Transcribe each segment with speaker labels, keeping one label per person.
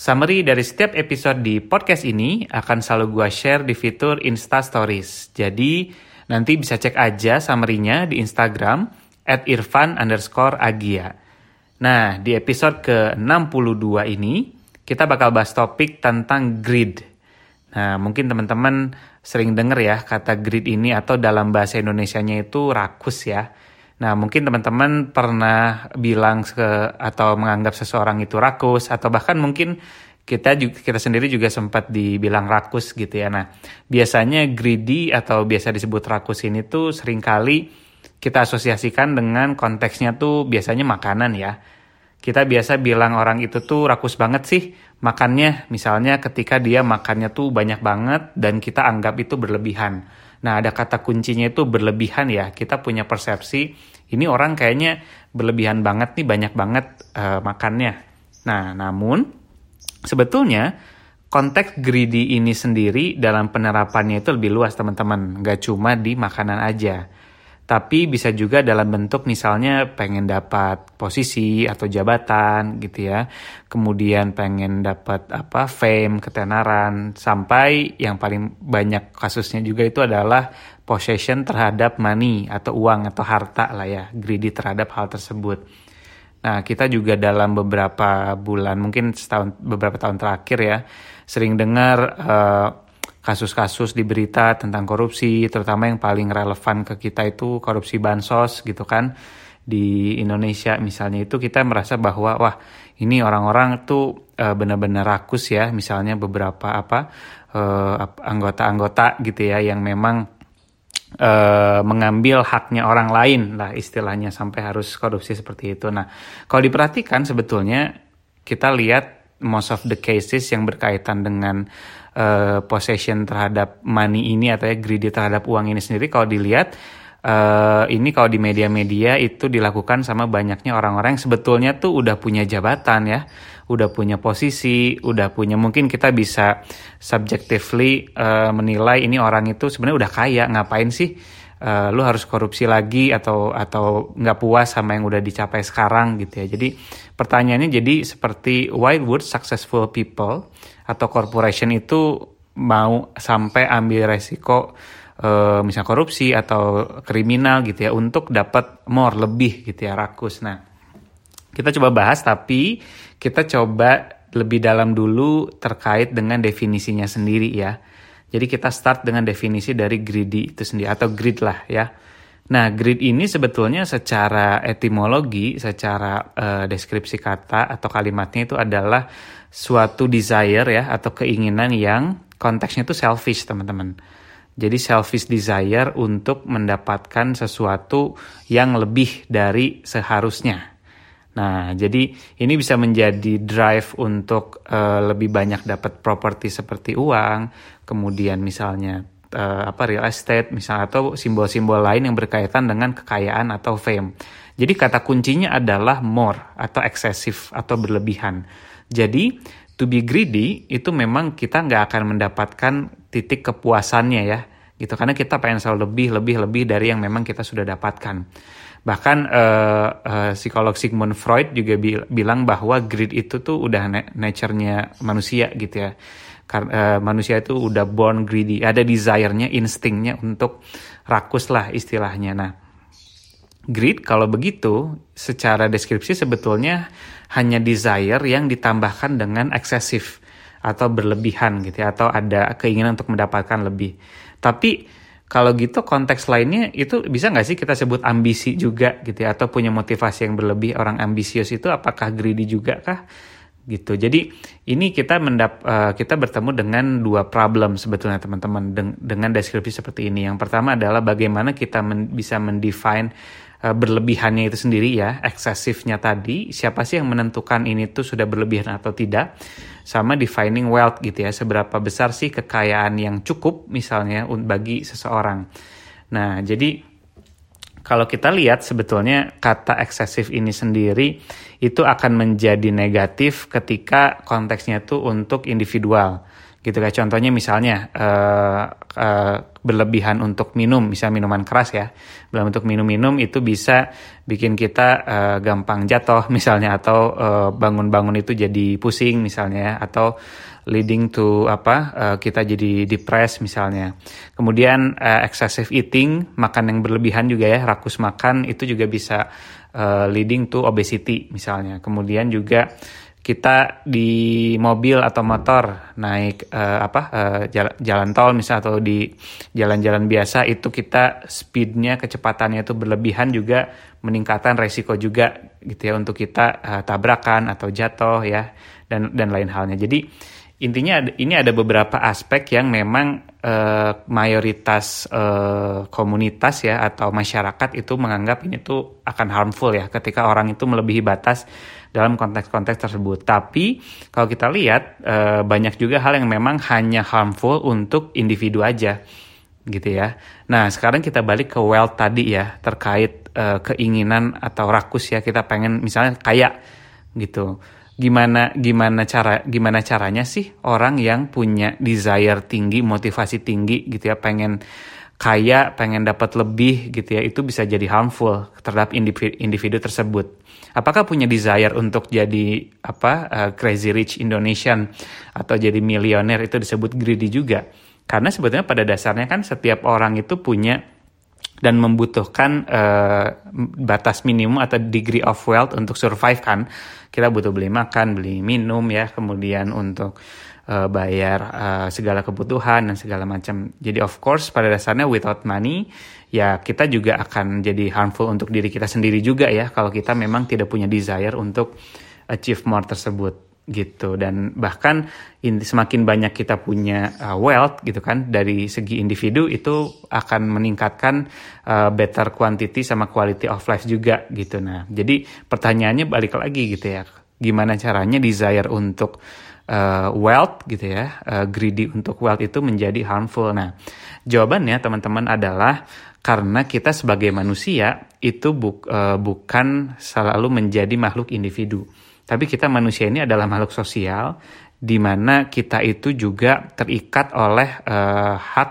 Speaker 1: Summary dari setiap episode di podcast ini akan selalu gue share di fitur Insta Stories. Jadi nanti bisa cek aja summary-nya di Instagram at irfan underscore agia. Nah, di episode ke-62 ini, kita bakal bahas topik tentang grid. Nah, mungkin teman-teman sering denger ya kata grid ini atau dalam bahasa Indonesianya itu rakus ya. Nah, mungkin teman-teman pernah bilang ke atau menganggap seseorang itu rakus atau bahkan mungkin kita juga, kita sendiri juga sempat dibilang rakus gitu ya. Nah, biasanya greedy atau biasa disebut rakus ini tuh sering kali kita asosiasikan dengan konteksnya tuh biasanya makanan ya. Kita biasa bilang orang itu tuh rakus banget sih makannya, misalnya ketika dia makannya tuh banyak banget dan kita anggap itu berlebihan. Nah, ada kata kuncinya itu berlebihan ya. Kita punya persepsi ini orang kayaknya berlebihan banget nih, banyak banget uh, makannya. Nah, namun sebetulnya konteks greedy ini sendiri dalam penerapannya itu lebih luas teman-teman. Nggak cuma di makanan aja tapi bisa juga dalam bentuk misalnya pengen dapat posisi atau jabatan gitu ya. Kemudian pengen dapat apa fame ketenaran. Sampai yang paling banyak kasusnya juga itu adalah possession terhadap money atau uang atau harta lah ya greedy terhadap hal tersebut. Nah kita juga dalam beberapa bulan mungkin setahun beberapa tahun terakhir ya sering dengar uh, kasus-kasus di berita tentang korupsi, terutama yang paling relevan ke kita itu korupsi bansos gitu kan di Indonesia misalnya itu kita merasa bahwa wah ini orang-orang tuh uh, benar-benar rakus ya misalnya beberapa apa uh, anggota-anggota gitu ya yang memang uh, mengambil haknya orang lain lah istilahnya sampai harus korupsi seperti itu. Nah kalau diperhatikan sebetulnya kita lihat most of the cases yang berkaitan dengan uh, possession terhadap money ini atau ya greedy terhadap uang ini sendiri kalau dilihat uh, ini kalau di media-media itu dilakukan sama banyaknya orang-orang yang sebetulnya tuh udah punya jabatan ya, udah punya posisi, udah punya mungkin kita bisa subjectively uh, menilai ini orang itu sebenarnya udah kaya, ngapain sih uh, lu harus korupsi lagi atau atau nggak puas sama yang udah dicapai sekarang gitu ya. Jadi pertanyaannya jadi seperti why would successful people atau corporation itu mau sampai ambil resiko uh, misal korupsi atau kriminal gitu ya untuk dapat more lebih gitu ya rakus. Nah, kita coba bahas tapi kita coba lebih dalam dulu terkait dengan definisinya sendiri ya. Jadi kita start dengan definisi dari greedy itu sendiri atau greed lah ya. Nah, greed ini sebetulnya secara etimologi, secara uh, deskripsi kata atau kalimatnya itu adalah suatu desire ya atau keinginan yang konteksnya itu selfish, teman-teman. Jadi selfish desire untuk mendapatkan sesuatu yang lebih dari seharusnya. Nah, jadi ini bisa menjadi drive untuk uh, lebih banyak dapat properti seperti uang, kemudian misalnya uh, apa real estate misalnya atau simbol-simbol lain yang berkaitan dengan kekayaan atau fame. Jadi kata kuncinya adalah more atau eksesif atau berlebihan. Jadi to be greedy itu memang kita nggak akan mendapatkan titik kepuasannya ya gitu karena kita pengen selalu lebih lebih lebih dari yang memang kita sudah dapatkan bahkan uh, uh, psikolog Sigmund Freud juga bilang bahwa greed itu tuh udah nature-nya manusia gitu ya karena uh, manusia itu udah born greedy, ada desire-nya, instingnya untuk rakus lah istilahnya. Nah, greed kalau begitu secara deskripsi sebetulnya hanya desire yang ditambahkan dengan eksesif atau berlebihan gitu ya atau ada keinginan untuk mendapatkan lebih. Tapi kalau gitu konteks lainnya itu bisa nggak sih kita sebut ambisi juga gitu ya atau punya motivasi yang berlebih orang ambisius itu apakah greedy juga kah? Gitu. Jadi ini kita mendap uh, kita bertemu dengan dua problem sebetulnya teman-teman Den dengan deskripsi seperti ini. Yang pertama adalah bagaimana kita men bisa mendefine uh, berlebihannya itu sendiri ya, eksesifnya tadi, siapa sih yang menentukan ini tuh sudah berlebihan atau tidak? Sama defining wealth gitu ya, seberapa besar sih kekayaan yang cukup misalnya bagi seseorang. Nah, jadi kalau kita lihat sebetulnya kata eksesif ini sendiri itu akan menjadi negatif ketika konteksnya tuh untuk individual. Gitu kayak contohnya misalnya uh, uh, berlebihan untuk minum misal minuman keras ya. Dalam untuk minum-minum itu bisa bikin kita uh, gampang jatuh misalnya atau bangun-bangun uh, itu jadi pusing misalnya ya, atau leading to apa uh, kita jadi depres misalnya. Kemudian uh, excessive eating makan yang berlebihan juga ya rakus makan itu juga bisa uh, leading to obesity misalnya. Kemudian juga kita di mobil atau motor naik uh, apa uh, jalan, jalan tol misalnya atau di jalan-jalan biasa itu kita speednya kecepatannya itu berlebihan juga meningkatkan resiko juga gitu ya untuk kita uh, tabrakan atau jatuh ya dan dan lain halnya. Jadi intinya ini ada beberapa aspek yang memang uh, mayoritas uh, komunitas ya atau masyarakat itu menganggap ini tuh akan harmful ya ketika orang itu melebihi batas dalam konteks-konteks tersebut. Tapi kalau kita lihat e, banyak juga hal yang memang hanya harmful untuk individu aja gitu ya. Nah, sekarang kita balik ke wealth tadi ya, terkait e, keinginan atau rakus ya, kita pengen misalnya kaya gitu. Gimana gimana cara gimana caranya sih orang yang punya desire tinggi, motivasi tinggi gitu ya, pengen kaya, pengen dapat lebih gitu ya, itu bisa jadi harmful terhadap individu, individu tersebut. Apakah punya desire untuk jadi apa uh, crazy rich Indonesian atau jadi milioner itu disebut greedy juga? Karena sebetulnya pada dasarnya kan setiap orang itu punya dan membutuhkan uh, batas minimum atau degree of wealth untuk survive kan. Kita butuh beli makan, beli minum ya, kemudian untuk uh, bayar uh, segala kebutuhan dan segala macam. Jadi of course pada dasarnya without money ya kita juga akan jadi harmful untuk diri kita sendiri juga ya kalau kita memang tidak punya desire untuk achieve more tersebut gitu. Dan bahkan in, semakin banyak kita punya uh, wealth gitu kan dari segi individu itu akan meningkatkan uh, better quantity sama quality of life juga gitu. Nah jadi pertanyaannya balik lagi gitu ya gimana caranya desire untuk uh, wealth gitu ya, uh, greedy untuk wealth itu menjadi harmful. Nah, jawabannya teman-teman adalah karena kita sebagai manusia itu bu, uh, bukan selalu menjadi makhluk individu, tapi kita manusia ini adalah makhluk sosial di mana kita itu juga terikat oleh uh, hak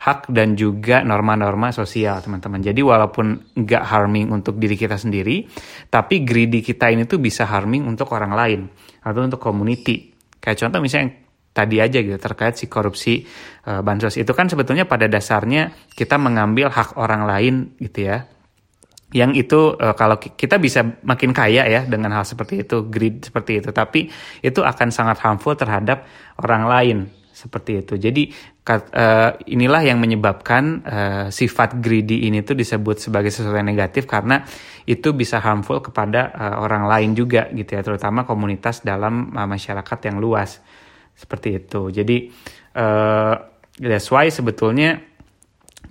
Speaker 1: hak dan juga norma-norma sosial teman-teman. Jadi walaupun nggak harming untuk diri kita sendiri, tapi greedy kita ini tuh bisa harming untuk orang lain atau untuk community. Kayak contoh misalnya tadi aja gitu terkait si korupsi uh, bansos. Itu kan sebetulnya pada dasarnya kita mengambil hak orang lain gitu ya yang itu uh, kalau kita bisa makin kaya ya dengan hal seperti itu greed seperti itu. Tapi itu akan sangat harmful terhadap orang lain seperti itu. Jadi uh, inilah yang menyebabkan uh, sifat greedy ini tuh disebut sebagai sesuatu yang negatif karena itu bisa harmful kepada uh, orang lain juga gitu ya terutama komunitas dalam uh, masyarakat yang luas seperti itu. Jadi uh, that's why sebetulnya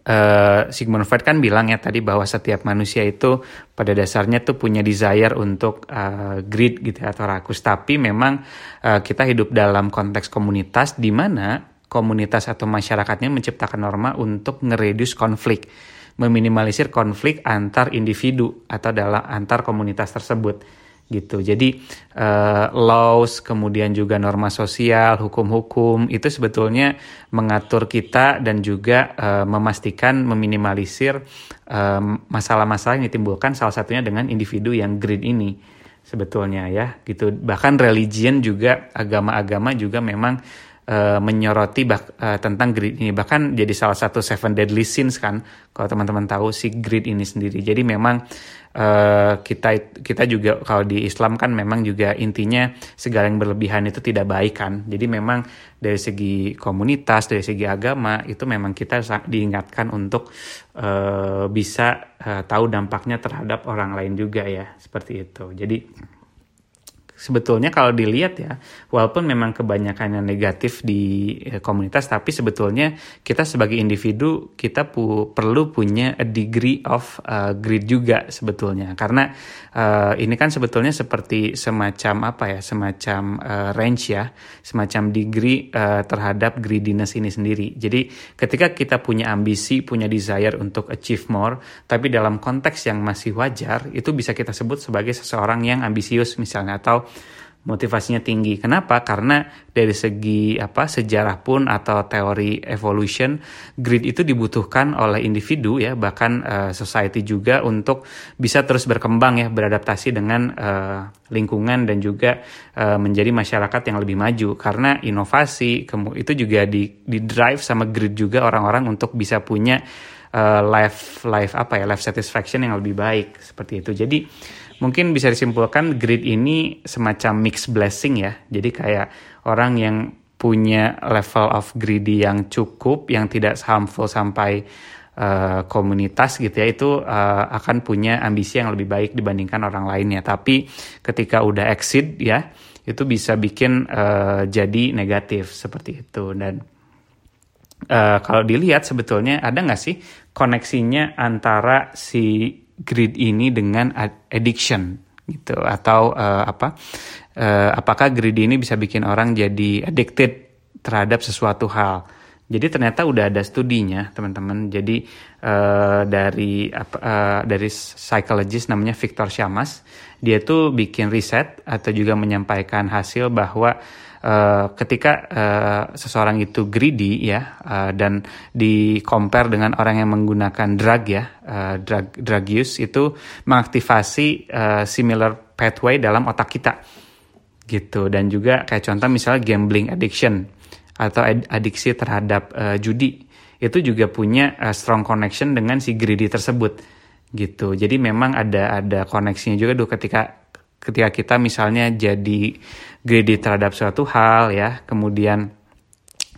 Speaker 1: uh, Sigmund Freud kan bilang ya tadi bahwa setiap manusia itu pada dasarnya tuh punya desire untuk uh, greed gitu ya, atau rakus. Tapi memang uh, kita hidup dalam konteks komunitas di mana komunitas atau masyarakatnya menciptakan norma untuk ngereduce konflik, meminimalisir konflik antar individu atau dalam antar komunitas tersebut gitu. Jadi uh, laws kemudian juga norma sosial, hukum-hukum itu sebetulnya mengatur kita dan juga uh, memastikan meminimalisir masalah-masalah yang ditimbulkan salah satunya dengan individu yang green ini sebetulnya ya gitu. Bahkan religion juga agama-agama juga memang menyoroti bak, uh, tentang greed ini bahkan jadi salah satu seven deadly sins kan kalau teman-teman tahu si greed ini sendiri jadi memang uh, kita kita juga kalau di Islam kan memang juga intinya segala yang berlebihan itu tidak baik kan. Jadi memang dari segi komunitas dari segi agama itu memang kita diingatkan untuk uh, bisa uh, tahu dampaknya terhadap orang lain juga ya seperti itu. Jadi sebetulnya kalau dilihat ya, walaupun memang kebanyakan yang negatif di eh, komunitas, tapi sebetulnya kita sebagai individu kita pu perlu punya a degree of uh, greed juga sebetulnya, karena uh, ini kan sebetulnya seperti semacam apa ya, semacam uh, range ya, semacam degree uh, terhadap greediness ini sendiri. Jadi ketika kita punya ambisi, punya desire untuk achieve more, tapi dalam konteks yang masih wajar, itu bisa kita sebut sebagai seseorang yang ambisius misalnya atau motivasinya tinggi. Kenapa? Karena dari segi apa sejarah pun atau teori evolution, greed itu dibutuhkan oleh individu ya, bahkan uh, society juga untuk bisa terus berkembang ya, beradaptasi dengan uh, lingkungan dan juga uh, menjadi masyarakat yang lebih maju. Karena inovasi itu juga di, di drive sama greed juga orang-orang untuk bisa punya uh, life life apa ya life satisfaction yang lebih baik seperti itu. Jadi mungkin bisa disimpulkan greed ini semacam mix blessing ya. Jadi kayak orang yang punya level of greedy yang cukup, yang tidak harmful sampai uh, komunitas gitu ya, itu uh, akan punya ambisi yang lebih baik dibandingkan orang lainnya. Tapi ketika udah exit ya, itu bisa bikin uh, jadi negatif seperti itu. Dan uh, kalau dilihat sebetulnya ada nggak sih koneksinya antara si greed ini dengan addiction gitu. Atau uh, apa uh, apakah greed ini bisa bikin orang jadi addicted terhadap sesuatu hal jadi ternyata udah ada studinya teman-teman. Jadi uh, dari uh, dari psychologist namanya Victor Shamas dia tuh bikin riset atau juga menyampaikan hasil bahwa uh, ketika uh, seseorang itu greedy ya uh, dan di compare dengan orang yang menggunakan drug ya uh, drug drug use itu mengaktifasi uh, similar pathway dalam otak kita. Gitu. Dan juga kayak contoh misalnya gambling addiction atau adiksi terhadap uh, judi itu juga punya uh, strong connection dengan si greedy tersebut gitu. Jadi memang ada ada koneksinya juga tuh ketika ketika kita misalnya jadi greedy terhadap suatu hal ya, kemudian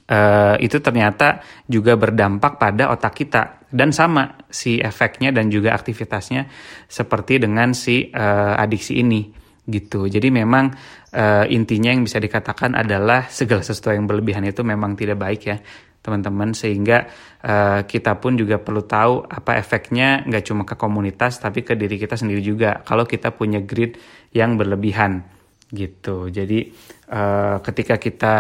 Speaker 1: uh, itu ternyata juga berdampak pada otak kita. Dan sama si efeknya dan juga aktivitasnya seperti dengan si uh, adiksi ini gitu. Jadi memang uh, intinya yang bisa dikatakan adalah segala sesuatu yang berlebihan itu memang tidak baik ya teman-teman. Sehingga uh, kita pun juga perlu tahu apa efeknya nggak cuma ke komunitas tapi ke diri kita sendiri juga. Kalau kita punya greed yang berlebihan gitu. Jadi uh, ketika kita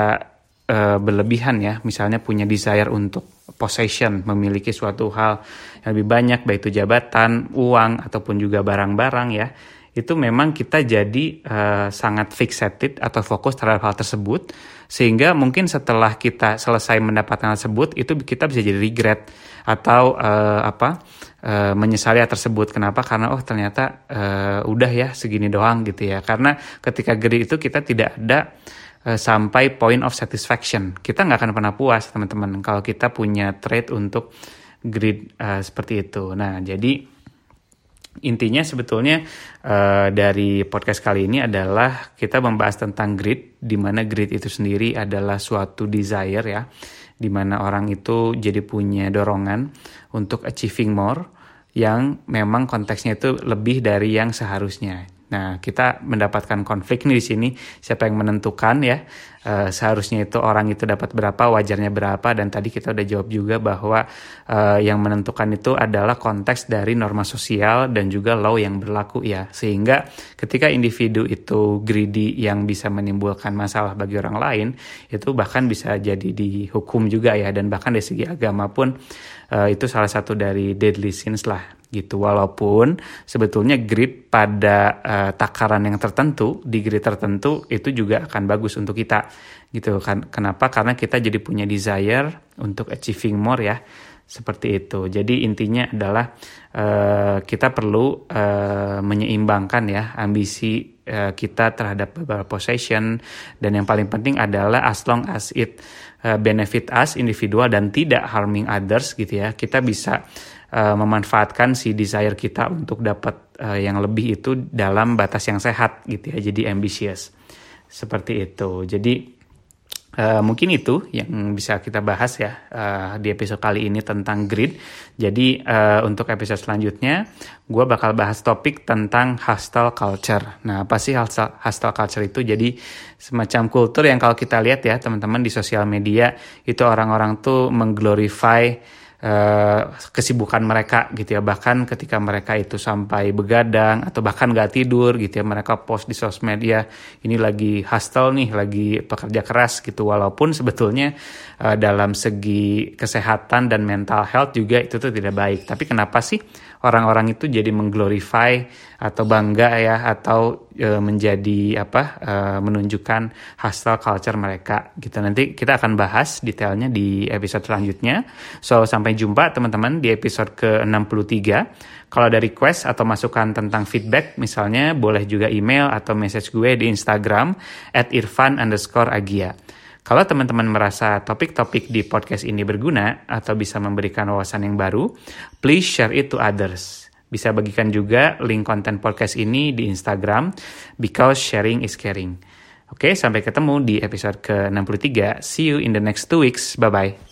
Speaker 1: uh, berlebihan ya misalnya punya desire untuk possession memiliki suatu hal yang lebih banyak baik itu jabatan uang ataupun juga barang-barang ya itu memang kita jadi uh, sangat fixated atau fokus terhadap hal tersebut sehingga mungkin setelah kita selesai mendapatkan hal tersebut itu kita bisa jadi regret atau uh, apa uh, menyesali hal tersebut. Kenapa? Karena oh ternyata uh, udah ya segini doang gitu ya. Karena ketika gede itu kita tidak ada sampai point of satisfaction. Kita nggak akan pernah puas teman-teman kalau kita punya trait untuk greed uh, seperti itu. Nah jadi intinya sebetulnya uh, dari podcast kali ini adalah kita membahas tentang grit, di mana grit itu sendiri adalah suatu desire ya, di mana orang itu jadi punya dorongan untuk achieving more yang memang konteksnya itu lebih dari yang seharusnya. Nah, kita mendapatkan konflik nih di sini, siapa yang menentukan ya, e, seharusnya itu orang itu dapat berapa, wajarnya berapa, dan tadi kita udah jawab juga bahwa e, yang menentukan itu adalah konteks dari norma sosial dan juga law yang berlaku ya, sehingga ketika individu itu greedy yang bisa menimbulkan masalah bagi orang lain, itu bahkan bisa jadi dihukum juga ya, dan bahkan dari segi agama pun e, itu salah satu dari deadly sins lah gitu. Walaupun sebetulnya grid pada uh, takaran yang tertentu di grid tertentu itu juga akan bagus untuk kita gitu kan. Kenapa? Karena kita jadi punya desire untuk achieving more ya seperti itu. Jadi intinya adalah uh, kita perlu uh, menyeimbangkan ya ambisi uh, kita terhadap beberapa possession. Dan yang paling penting adalah as long as it uh, benefit us individual dan tidak harming others gitu ya kita bisa uh, memanfaatkan si desire kita untuk dapat uh, yang lebih itu dalam batas yang sehat gitu ya jadi ambitious seperti itu jadi Uh, mungkin itu yang bisa kita bahas ya uh, di episode kali ini tentang grid. Jadi uh, untuk episode selanjutnya, gue bakal bahas topik tentang hostile culture. Nah, apa sih hostile, hostile culture itu? Jadi semacam kultur yang kalau kita lihat ya teman-teman di sosial media itu orang-orang tuh mengglorify uh, kesibukan mereka gitu ya. Bahkan ketika mereka itu sampai begadang atau bahkan gak tidur gitu ya mereka post di sosmed ya ini lagi hustle nih lagi pekerja keras gitu. Walaupun sebetulnya uh, dalam segi kesehatan dan mental health juga itu tuh tidak baik. Tapi kenapa sih orang-orang itu jadi mengglorify atau bangga ya atau e, menjadi apa e, menunjukkan hustle culture mereka gitu. Nanti kita akan bahas detailnya di episode selanjutnya. So sampai jumpa teman-teman di episode ke-63. Kalau ada request atau masukan tentang feedback misalnya boleh juga email atau message gue di Instagram at irfan underscore agia. Kalau teman-teman merasa topik-topik di podcast ini berguna atau bisa memberikan wawasan yang baru, please share it to others. Bisa bagikan juga link konten podcast ini di Instagram because sharing is caring. Oke, sampai ketemu di episode ke-63. See you in the next two weeks. Bye-bye.